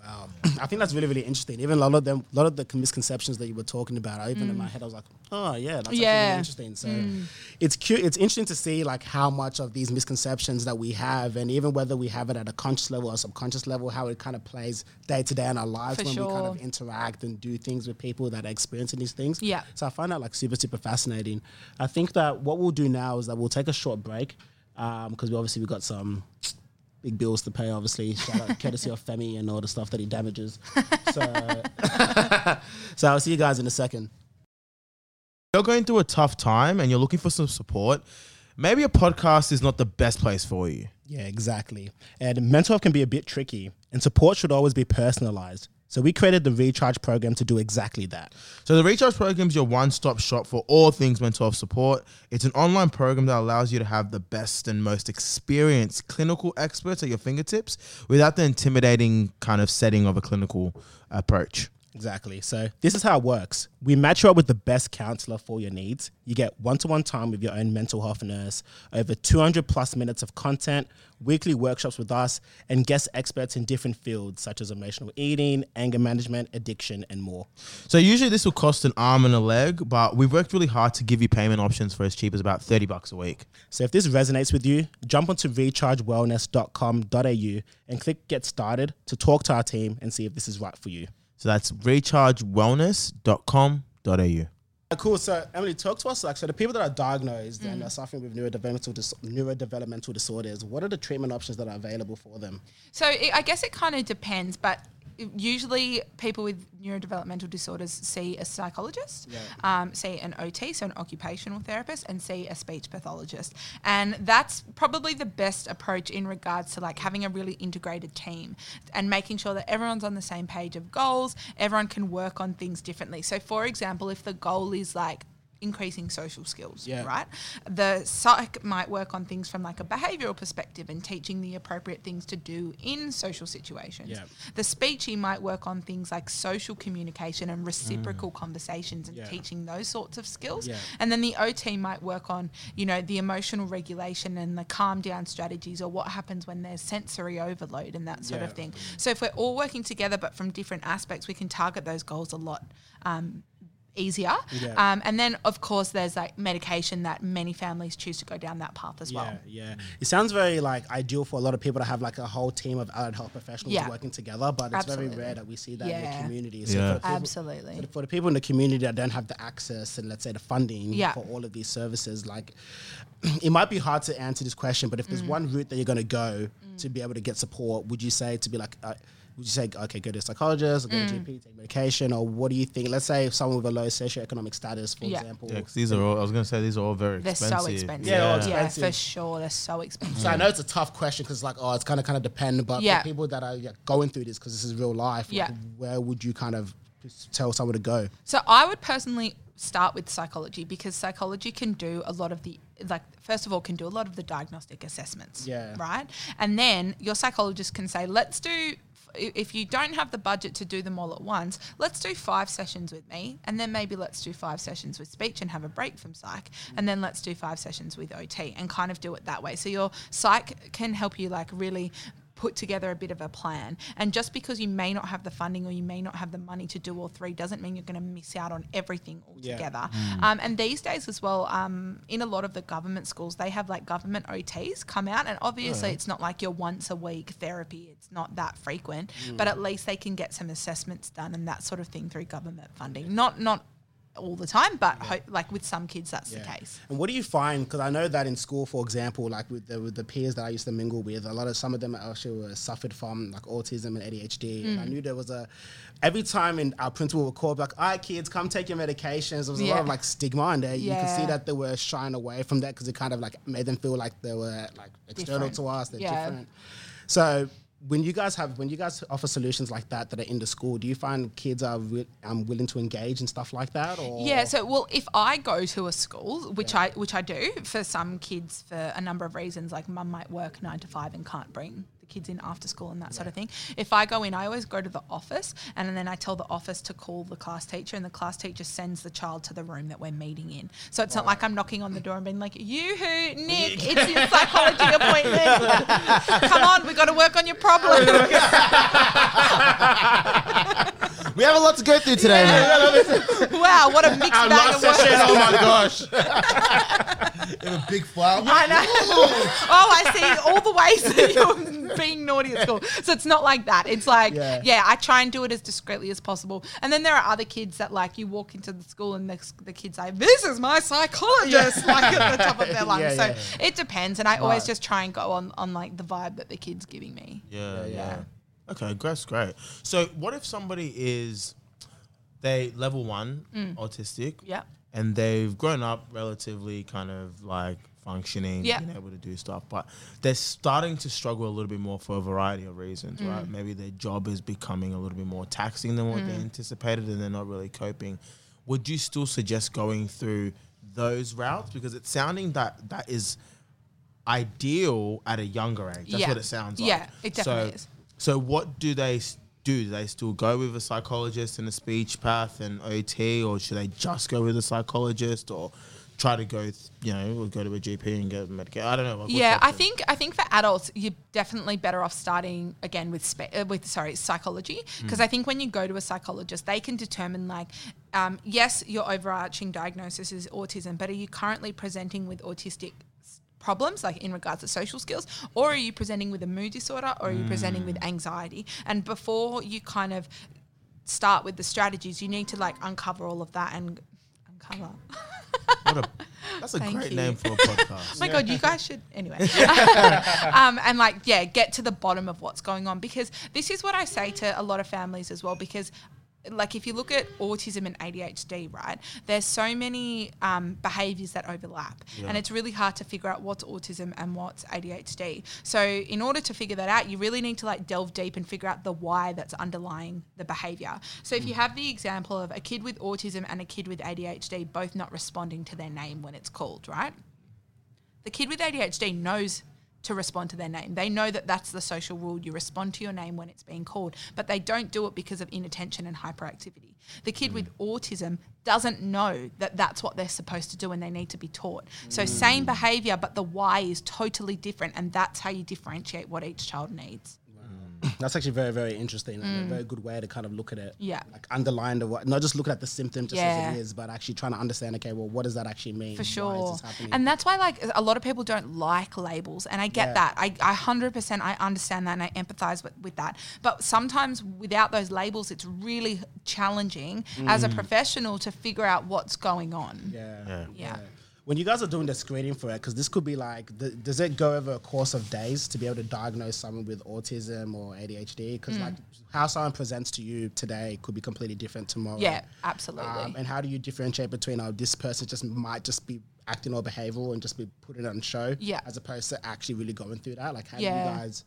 S2: Wow, I think that's really really interesting. Even a lot of them, a lot of the misconceptions that you were talking about, I even in my mm. head I was like, oh yeah, that's
S3: Yeah.
S2: really interesting. So mm. it's cute. It's interesting to see like how much of these misconceptions that we have, and even whether we have it at a conscious level or subconscious level, how it kind of plays day to day in our lives
S3: For
S2: when we kind of interact and do things with people that are experiencing these things.
S3: Yeah.
S2: So I find that like super super fascinating. I think that what we'll do now is that we'll take a short break um, because we obviously we got some big bills to pay, obviously. Shout out courtesy of Femi and all the stuff that he damages. So, so I'll see you guys in a second.
S1: you're going through a tough time and you're looking for some support, maybe a podcast is not the best place for you.
S2: Yeah, exactly. And mental health can be a bit tricky, and support should always be personalized. So we created the Recharge program to do exactly that.
S1: So the Recharge program is your one-stop shop for all things mental health support. It's an online program that allows you to have the best and most experienced clinical experts at your fingertips without the intimidating kind of setting of a clinical approach.
S2: Exactly. So this is how it works. We match you up with the best counselor for your needs. You get one-to-one time with your own mental health nurse, over 200 plus minutes of content, weekly workshops with us, and guest experts in different fields such as emotional eating, anger management, addiction, and more.
S1: So usually this will cost an arm and a leg, but we've worked really hard to give you payment options for as cheap as about 30 bucks a week.
S2: So if this resonates with you, jump onto rechargewellness.com.au and click get started to talk to our team and see if this is right for you.
S1: So that's rechargewellness.com.au.
S2: Uh, Cool. So Emily, talk to us. Like, so the people that are diagnosed and are suffering with neurodevelopmental dis- neurodevelopmental disorders, what are the treatment options that are available for them?
S3: So it, I guess it kind of depends, but usually people with neurodevelopmental disorders see a psychologist, um, see an OT, so an occupational therapist, and see a speech pathologist. And that's probably the best approach in regards to like having a really integrated team and making sure that everyone's on the same page of goals, everyone can work on things differently. So for example, if the goal is like increasing social skills,
S2: Yeah.
S3: right? The psych might work on things from like a behavioral perspective and teaching the appropriate things to do in social situations.
S2: Yeah.
S3: The speechy might work on things like social communication and reciprocal conversations and
S2: Mm. Yeah.
S3: teaching those sorts of skills.
S2: Yeah.
S3: And then the OT might work on, you know, the emotional regulation and the calm down strategies or what happens when there's sensory overload and that sort of thing. So if we're all working together but from different aspects, we can target those goals a lot um, easier.
S2: Yeah.
S3: Um, and then, of course, there's like medication that many families choose to go down that path as well.
S2: Yeah, yeah. It sounds very like ideal for a lot of people to have like a whole team of allied health professionals
S3: Yeah.
S2: working together, but it's very rare that we see that in the community. So
S1: Yeah.
S2: for, the people,
S3: Absolutely.
S2: so for the people in the community that don't have the access and let's say the funding
S3: Yeah.
S2: for all of these services, like it might be hard to answer this question, but if there's
S3: Mm.
S2: one route that you're going to go to be able to get support, would you say to be like, uh, would you say, okay, go to a psychologist, or go
S3: Mm.
S2: to GP, take medication, or what do you think? Let's say someone with a low socioeconomic status, for
S3: Yeah.
S2: example.
S1: Yeah, 'cause these are all. I was gonna say these are all very
S3: They're
S1: expensive.
S3: so expensive.
S2: Yeah,
S3: Yeah,
S2: expensive.
S3: for sure. They're so expensive.
S2: So I know it's a tough question because like oh it's kind of kind of depend, but
S3: Yeah.
S2: for people that are yeah, going through this because this is real life, like,
S3: Yeah.
S2: where would you kind of tell someone to go?
S3: So I would personally start with psychology because psychology can do a lot of the like first of all can do a lot of the diagnostic assessments.
S2: Yeah.
S3: Right? And then your psychologist can say, let's do i- if you don't have the budget to do them all at once, let's do five sessions with me, and then maybe let's do five sessions with speech and have a break from psych, and then let's do five sessions with OT and kind of do it that way. So your psych can help you like really put together a bit of a plan. And just because you may not have the funding or you may not have the money to do all three doesn't mean you're going to miss out on everything
S2: Yeah.
S3: altogether. Um, and these days as well, um, in a lot of the government schools, they have like government OTs come out. And obviously, it's not like your once a week therapy, it's not that frequent, but at least they can get some assessments done and that sort of thing through government funding. Not, not, all the time, but ho- like with some kids, that's the case.
S2: And what do you find? Because I know that in school, for example, like with the, with the peers that I used to mingle with, a lot of some of them actually were suffered from like autism and ADHD. And I
S3: Mm.
S2: knew there was a every time in our principal would call like, "All right, kids, come take your medications." There was a lot of like stigma in there. You could see that they were shying away from that because it kind of like made them feel like they were like external
S3: Different.
S2: to us. They're
S3: Yeah.
S2: different. So when you guys have when you guys offer solutions like that that are in the school, do you find kids are wi- um, willing to engage and stuff like that? Or
S3: Yeah, so well, if I go to a school, which I which I do for some kids for a number of reasons, like mum might work nine to five and can't bring kids in after school and that sort of thing. If I go in, I always go to the office and then I tell the office to call the class teacher, and the class teacher sends the child to the room that we're meeting in. So it's not like I'm knocking on the door and being like, "You who, Nick? It's your psychology appointment. Come on, we got to work on your problem."
S1: We have a lot to go through today, man.
S3: wow, what a mixed
S2: Our
S3: bag
S2: last
S3: of work.
S2: session,
S1: oh my gosh. you have a big file.
S3: I know. oh, I see all the ways that you're being naughty at school. So it's not like that. It's like,
S2: Yeah.
S3: yeah. I try and do it as discreetly as possible. And then there are other kids that like you walk into the school and the, the kids say, "This is my psychologist," like at the top of their lungs.
S2: Yeah,
S3: so
S2: yeah.
S3: it depends, and I always just try and go on on like the vibe that the kid's giving me.
S1: Yeah, yeah. Okay, that's great. So, what if somebody is they level one mm. autistic?
S3: Yeah.
S1: And they've grown up relatively kind of like functioning,
S3: Yeah.
S1: being able to do stuff, but they're starting to struggle a little bit more for a variety of reasons, right? Mm. Maybe their job is becoming a little bit more taxing than what they mm. anticipated, and they're not really coping. Would you still suggest going through those routes because it's sounding that that is ideal at a younger age. That's
S3: Yeah.
S1: what it sounds like.
S3: Yeah, it definitely
S1: so,
S3: is.
S1: So what do they do? Do they still go with a psychologist and a speech path and OT, or should they just go with a psychologist, or try to go, you know, or go to a GP and get medication? I don't know. like,
S3: Yeah, I think I think for adults you're definitely better off starting again with spe- uh, with sorry psychology because I think when you go to a psychologist they can determine like um, yes your overarching diagnosis is autism but are you currently presenting with autistic problems like in regards to social skills or are you presenting with a mood disorder or are you presenting with anxiety and before you kind of start with the strategies you need to like uncover all of that and uncover.
S1: What a, that's a
S3: Thank
S1: great
S3: you.
S1: name for a podcast.
S3: Oh my god, you guys should anyway. um, and like, yeah, get to the bottom of what's going on because this is what I say to a lot of families as well. Because, like, if you look at autism and ADHD, right, there's so many um, behaviors that overlap, and it's really hard to figure out what's autism and what's ADHD. So, in order to figure that out, you really need to like delve deep and figure out the why that's underlying the behavior. So, if you have the example of a kid with autism and a kid with ADHD both not responding to their name when it's called, right? the kid with ADHD knows to respond to their name. They know that that's the social rule. You respond to your name when it's being called, but they don't do it because of inattention and hyperactivity. The kid mm. with autism doesn't know that that's what they're supposed to do and they need to be taught. So, same mm. behavior, but the why is totally different, and that's how you differentiate what each child needs.
S2: That's actually very, very interesting and a very good way to kind of look at it.
S3: Mm. Yeah.
S2: Like underline the what, not just looking at the symptom just
S3: Yeah.
S2: as it is, but actually trying to understand, okay, well, what does that actually mean?
S3: For
S2: Why
S3: sure.
S2: is this happening?
S3: And that's why like a lot of people don't like labels. And I get
S2: Yeah.
S3: that. I, I 100% I understand that and I empathize with, with that. But sometimes without those labels, it's really challenging as a professional to figure out what's going on.
S2: yeah.
S1: Yeah.
S3: Yeah.
S2: When you guys are doing the screening for it, because this could be like, does it go over a course of days to be able to diagnose someone with autism or ADHD? Because
S3: Mm.
S2: like how someone presents to you today could be completely different tomorrow.
S3: Yeah, absolutely.
S2: Um, and how do you differentiate between oh, this person just might just be acting or behavioral and just be putting it on show,
S3: Yeah.
S2: as opposed to actually really going through that? Like, how do you guys?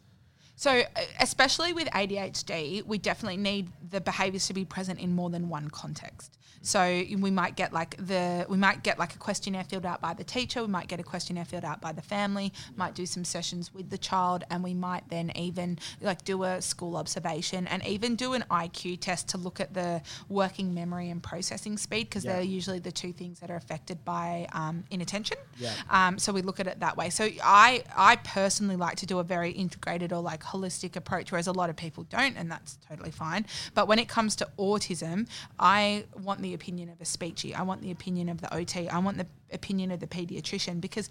S3: So, especially with ADHD, we definitely need the behaviors to be present in more than one context. So we might get like the we might get like a questionnaire filled out by the teacher. We might get a questionnaire filled out by the family. Might do some sessions with the child, and we might then even like do a school observation and even do an IQ test to look at the working memory and processing speed because
S2: Yeah.
S3: they're usually the two things that are affected by um, inattention.
S2: Yeah.
S3: Um, so we look at it that way. So I I personally like to do a very integrated or like holistic approach, whereas a lot of people don't, and that's totally fine. But when it comes to autism, I want the opinion of a speechy. I want the opinion of the OT. I want the opinion of the pediatrician because,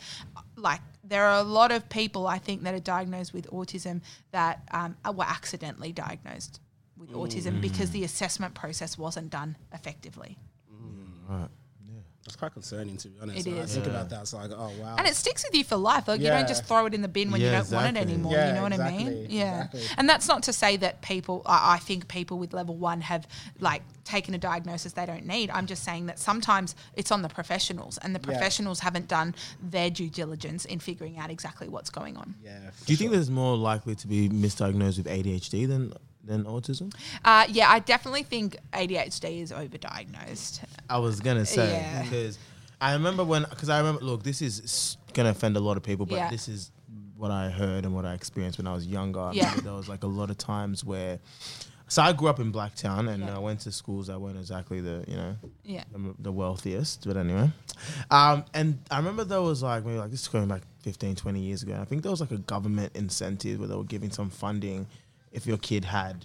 S3: like, there are a lot of people I think that are diagnosed with autism that um, were accidentally diagnosed with autism because the assessment process wasn't done effectively.
S2: That's quite concerning, to be honest.
S3: It
S2: When I
S3: is.
S2: think about that, it's like, oh wow.
S3: And it sticks with you for life. Like you don't just throw it in the bin when you don't want it anymore.
S2: Yeah,
S3: you know what I mean? Yeah.
S2: exactly.
S3: And that's not to say that people. I, I think people with level one have like taken a diagnosis they don't need. I'm just saying that sometimes it's on the professionals, and the
S2: Yeah.
S3: professionals haven't done their due diligence in figuring out exactly what's going on.
S2: yeah.
S1: Do you think there's more likely to be misdiagnosed with ADHD than than autism?
S3: Uh, yeah, I definitely think ADHD is overdiagnosed.
S1: I was gonna say
S3: Yeah.
S1: because I remember when because I remember look this is gonna offend a lot of people but
S3: Yeah.
S1: this is what I heard and what I experienced when I was younger. I
S3: Yeah.
S1: there was like a lot of times where so I grew up in Blacktown and
S3: Yeah.
S1: I went to schools that weren't exactly the you know
S3: Yeah.
S1: the, the wealthiest but anyway um, and I remember there was like maybe like this is going back 15 20 years ago I think there was like a government incentive where they were giving some funding if your kid had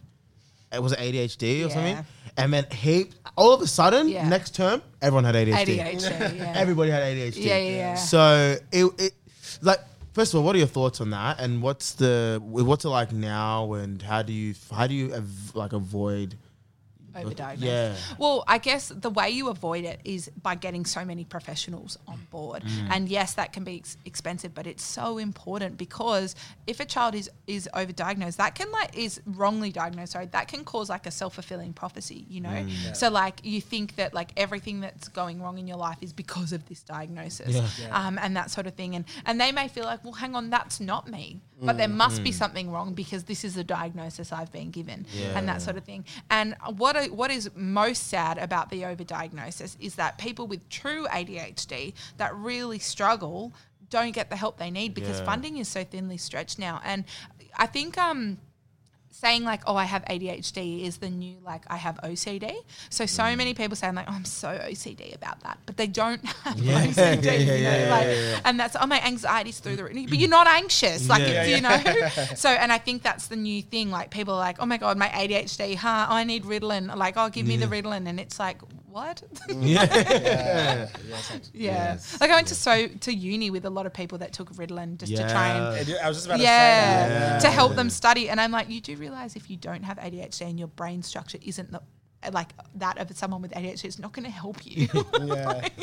S1: it was ADHD or something and then he all of a sudden
S3: Yeah.
S1: next term everyone had ADHD.
S3: ADHD. Yeah.
S1: Everybody had ADHD.
S3: Yeah, yeah, yeah.
S1: So it, it like first of all, what are your thoughts on that? And what's the what's it like now? And how do you how do you av- like avoid?
S3: Overdiagnosed.
S1: Yeah.
S3: Well, I guess the way you avoid it is by getting so many professionals on board. Mm. And yes, that can be ex- expensive, but it's so important because if a child is is overdiagnosed, that can like is wrongly diagnosed. Sorry, that can cause like a self fulfilling prophecy. You know, mm. so like you think that like everything that's going wrong in your life is because of this diagnosis,
S1: Yeah.
S2: Yeah.
S3: um, and that sort of thing. And and they may feel like, well, hang on, that's not me, but there mm. must be something wrong because this is the diagnosis I've been given, and that sort of thing. And what What is most sad about the overdiagnosis is that people with true ADHD that really struggle don't get the help they need because
S1: Yeah.
S3: funding is so thinly stretched now. And I think um saying like oh I have ADHD is the new like I have OCD. So so
S1: Mm.
S3: many people saying like oh, I'm so OCD about that, but they don't have
S1: Yeah.
S3: OCD.
S1: Yeah,
S3: you know,
S1: yeah, yeah,
S3: like,
S1: yeah, yeah.
S3: and that's oh my anxiety's through the roof. But you're not anxious, like
S1: Yeah.
S3: it's, you know. so and I think that's the new thing. Like people are like, oh my god, my ADHD, huh? I need Ritalin. Like, oh, give me the Ritalin, and it's like, what?
S1: Yeah.
S2: Yeah. Yes,
S3: yeah.
S1: Yes.
S3: Like I went to so to uni with a lot of people that took Ritalin just to try and
S2: I was just about
S3: yeah,
S2: to say that.
S3: to help them study. And I'm like, you do realize if you don't have ADHD and your brain structure isn't the like that of someone with ADHD it's not going to help you.
S2: Yeah.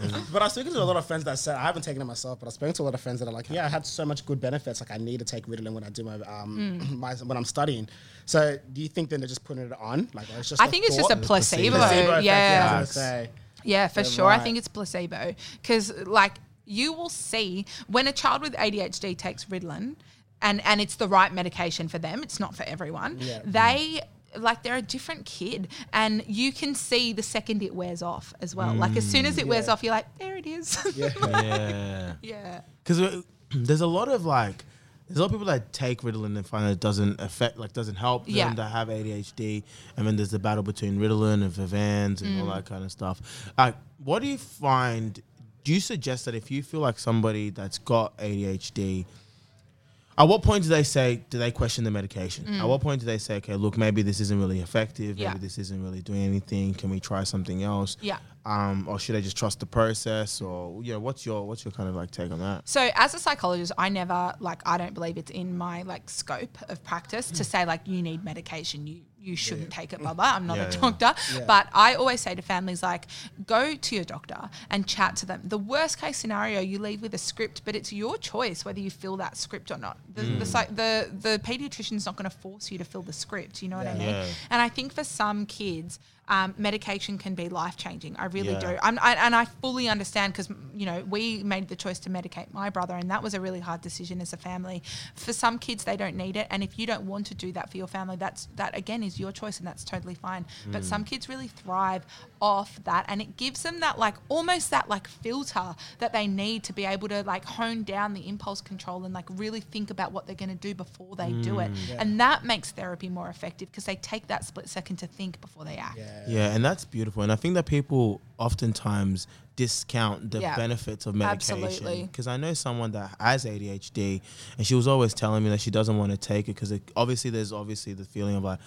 S2: but I've spoken to a lot of friends that said I haven't taken it myself, but I've spoken to a lot of friends that are like, yeah, I had so much good benefits. Like I need to take Ritalin when I do my um
S3: Mm.
S2: my when I'm studying. So do you think then they're just putting it on? Like or it's just
S3: I
S2: a
S3: think it's just a
S2: thought?
S3: placebo.
S2: Placebo effect,
S3: yeah.
S2: I say.
S3: Yeah, for
S2: Yeah,
S3: sure. I think it's placebo because, like, you will see when a child with ADHD takes Ritalin, and and it's the right medication for them. It's not for everyone.
S2: Yeah.
S3: They like they're a different kid, and you can see the second it wears off as well. Like as soon as it wears off, you're like, there it is.
S2: Yeah.
S1: Yeah.
S3: yeah.
S1: Because there's a lot of like, there's a lot of people that take Ritalin and find that it doesn't affect, like, doesn't help them
S3: Yeah.
S1: that have ADHD. And then there's the battle between Ritalin and Vyvanse and all
S3: Mm.
S1: that kind of stuff. Like, what do you find? Do you suggest that if you feel like somebody that's got ADHD, at what point do they say, do they question the medication? At what point do they say, okay, look, maybe this isn't really effective. Maybe
S3: Mm. Yeah.
S1: this isn't really doing anything. Can we try something else?
S3: Yeah.
S1: Um, or should I just trust the process? Or, know, what's your, what's your kind of like take on that?
S3: So as a psychologist, I never like I don't believe it's in my like scope of practice to say like you need medication, you you shouldn't take it, blah blah. I'm not
S1: Yeah,
S3: a doctor,
S2: Yeah.
S3: but I always say to families like go to your doctor and chat to them. The worst case scenario, you leave with a script, but it's your choice whether you fill that script or not. The the, the the pediatrician's not going to force you to fill the script. You know what I mean?
S1: Yeah.
S3: And I think for some kids, um, medication can be life changing. I really
S1: Yeah.
S3: do. I'm, I, and I fully understand because you know we made the choice to medicate my brother, and that was a really hard decision as a family. For some kids, they don't need it, and if you don't want to do that for your family, that's that again is your choice, and that's totally fine. But some kids really thrive off that, and it gives them that like almost that like filter that they need to be able to like hone down the impulse control and like really think about what they're going to do before they do it, mm. and that makes therapy more effective because they take that split second to think before they act.
S2: Yeah.
S1: Yeah, and that's beautiful. And I think that people oftentimes discount the
S3: Yeah.
S1: benefits of medication. Because I know someone that has ADHD, and she was always telling me that she doesn't want to take it because obviously there's obviously the feeling of like.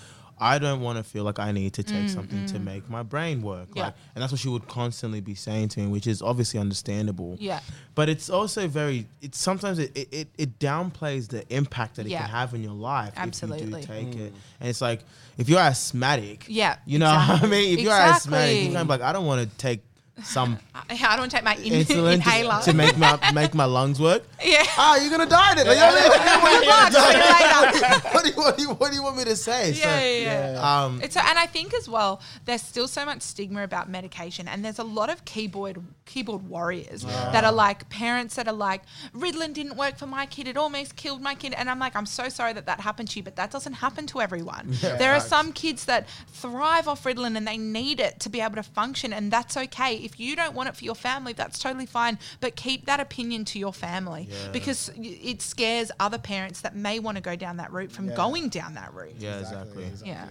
S1: I don't want to feel like I need to take something to make my brain work.
S3: Mm, Yeah.
S1: Like, and that's what she would constantly be saying to me, which is obviously understandable.
S3: Yeah.
S1: But it's also very. It's sometimes it, it, it, it downplays the impact that it
S3: Yeah.
S1: can have in your life if you do take it. And it's like if you're asthmatic,
S3: Yeah,
S1: you know what I mean. If you're asthmatic, you
S3: Exactly.
S1: kind of like I don't want to take some
S3: I I don't want to take my in-
S1: insulin
S3: inhaler.
S1: to, to make my make my lungs work.
S3: yeah.
S1: Ah, you're gonna die then. Like, you know what
S3: Good luck. See you later.
S1: what, do you, what, do you, what do you want me to say?
S3: Yeah, yeah, yeah.
S1: Um,
S3: It's and I think as well, there's still so much stigma about medication, and there's a lot of keyboard keyboard warriors that are like parents that are like, Ritalin didn't work for my kid; it almost killed my kid, and I'm like, I'm so sorry that that happened to you, but that doesn't happen to everyone. there are some kids that thrive off Ritalin and they need it to be able to function, and that's okay. If you don't want it for your family, that's totally fine, but keep that opinion to your family
S1: Yeah.
S3: because it scares other parents that may want to go down that route from
S2: Yeah.
S3: going down that route.
S1: yeah, exactly.
S3: Yeah.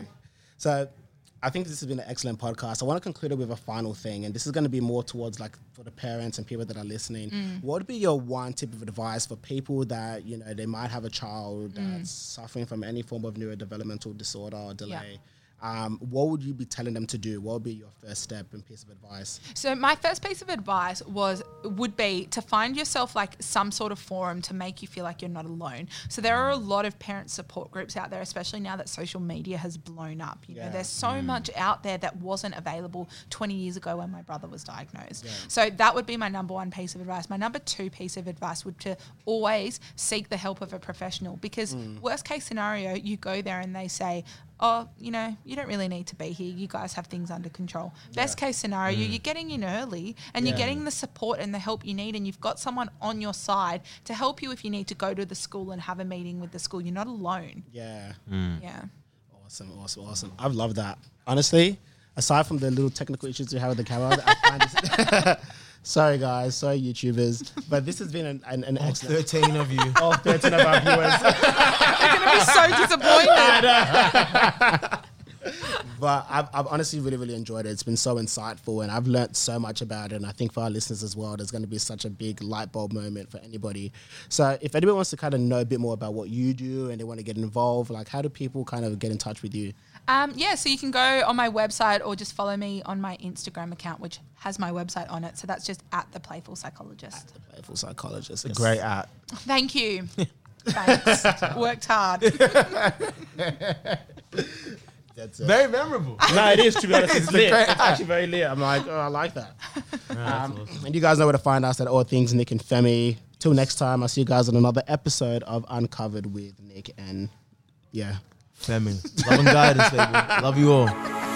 S2: So I think this has been an excellent podcast. I want to conclude it with a final thing, and this is going to be more towards like for the parents and people that are listening.
S3: Mm.
S2: What would be your one tip of advice for people that you know they might have a child
S3: Mm.
S2: that's suffering from any form of neurodevelopmental disorder or delay? Um, what would you be telling them to do? What would be your first step and piece of advice?
S3: So my first piece of advice was would be to find yourself like some sort of forum to make you feel like you're not alone. So there are a lot of parent support groups out there, especially now that social media has blown up. You know,
S2: Yeah.
S3: there's so much out there that wasn't available 20 years ago when my brother was diagnosed. Yeah. So that would be my number one piece of advice. My number two piece of advice would to always seek the help of a professional because worst case scenario, you go there and they say, oh, you know, you don't really need to be here. You guys have things under control. Best case scenario, mm. you're getting in early and you're getting the support and the help you need, and you've got someone on your side to help you if you need to go to the school and have a meeting with the school. You're not alone.
S2: Yeah. Mm.
S3: Yeah.
S2: Awesome, awesome, awesome. I've loved that. Honestly, aside from the little technical issues we have with the camera, I find sorry guys, sorry YouTubers, but this has been an, an, an excellent.
S1: 13 of you.
S2: All 13 of our viewers.
S3: They're going to be so disappointed.
S2: But I've, I've honestly really, really enjoyed it. It's been so insightful, and I've learned so much about it. And I think for our listeners as well, there's going to be such a big light bulb moment for anybody. So, if anybody wants to kind of know a bit more about what you do and they want to get involved, like how do people kind of get in touch with you?
S3: Um, yeah, so you can go on my website or just follow me on my Instagram account, which has my website on it. So that's just at the Playful Psychologist.
S2: The playful psychologist. Yes.
S1: Great app.
S3: Thank you. Thanks. Worked hard.
S2: That's it.
S1: Very memorable.
S2: no, it is to be honest. It's
S1: It's
S2: lit. It's actually very lit. I'm like, oh, I like that.
S1: Yeah,
S2: Um,
S1: awesome.
S2: and you guys know where to find us at All Things Nick and Femi. Till next time, I'll see you guys on another episode of Uncovered with Nick and yeah.
S1: Femi. Love and guidance, baby. Love you all.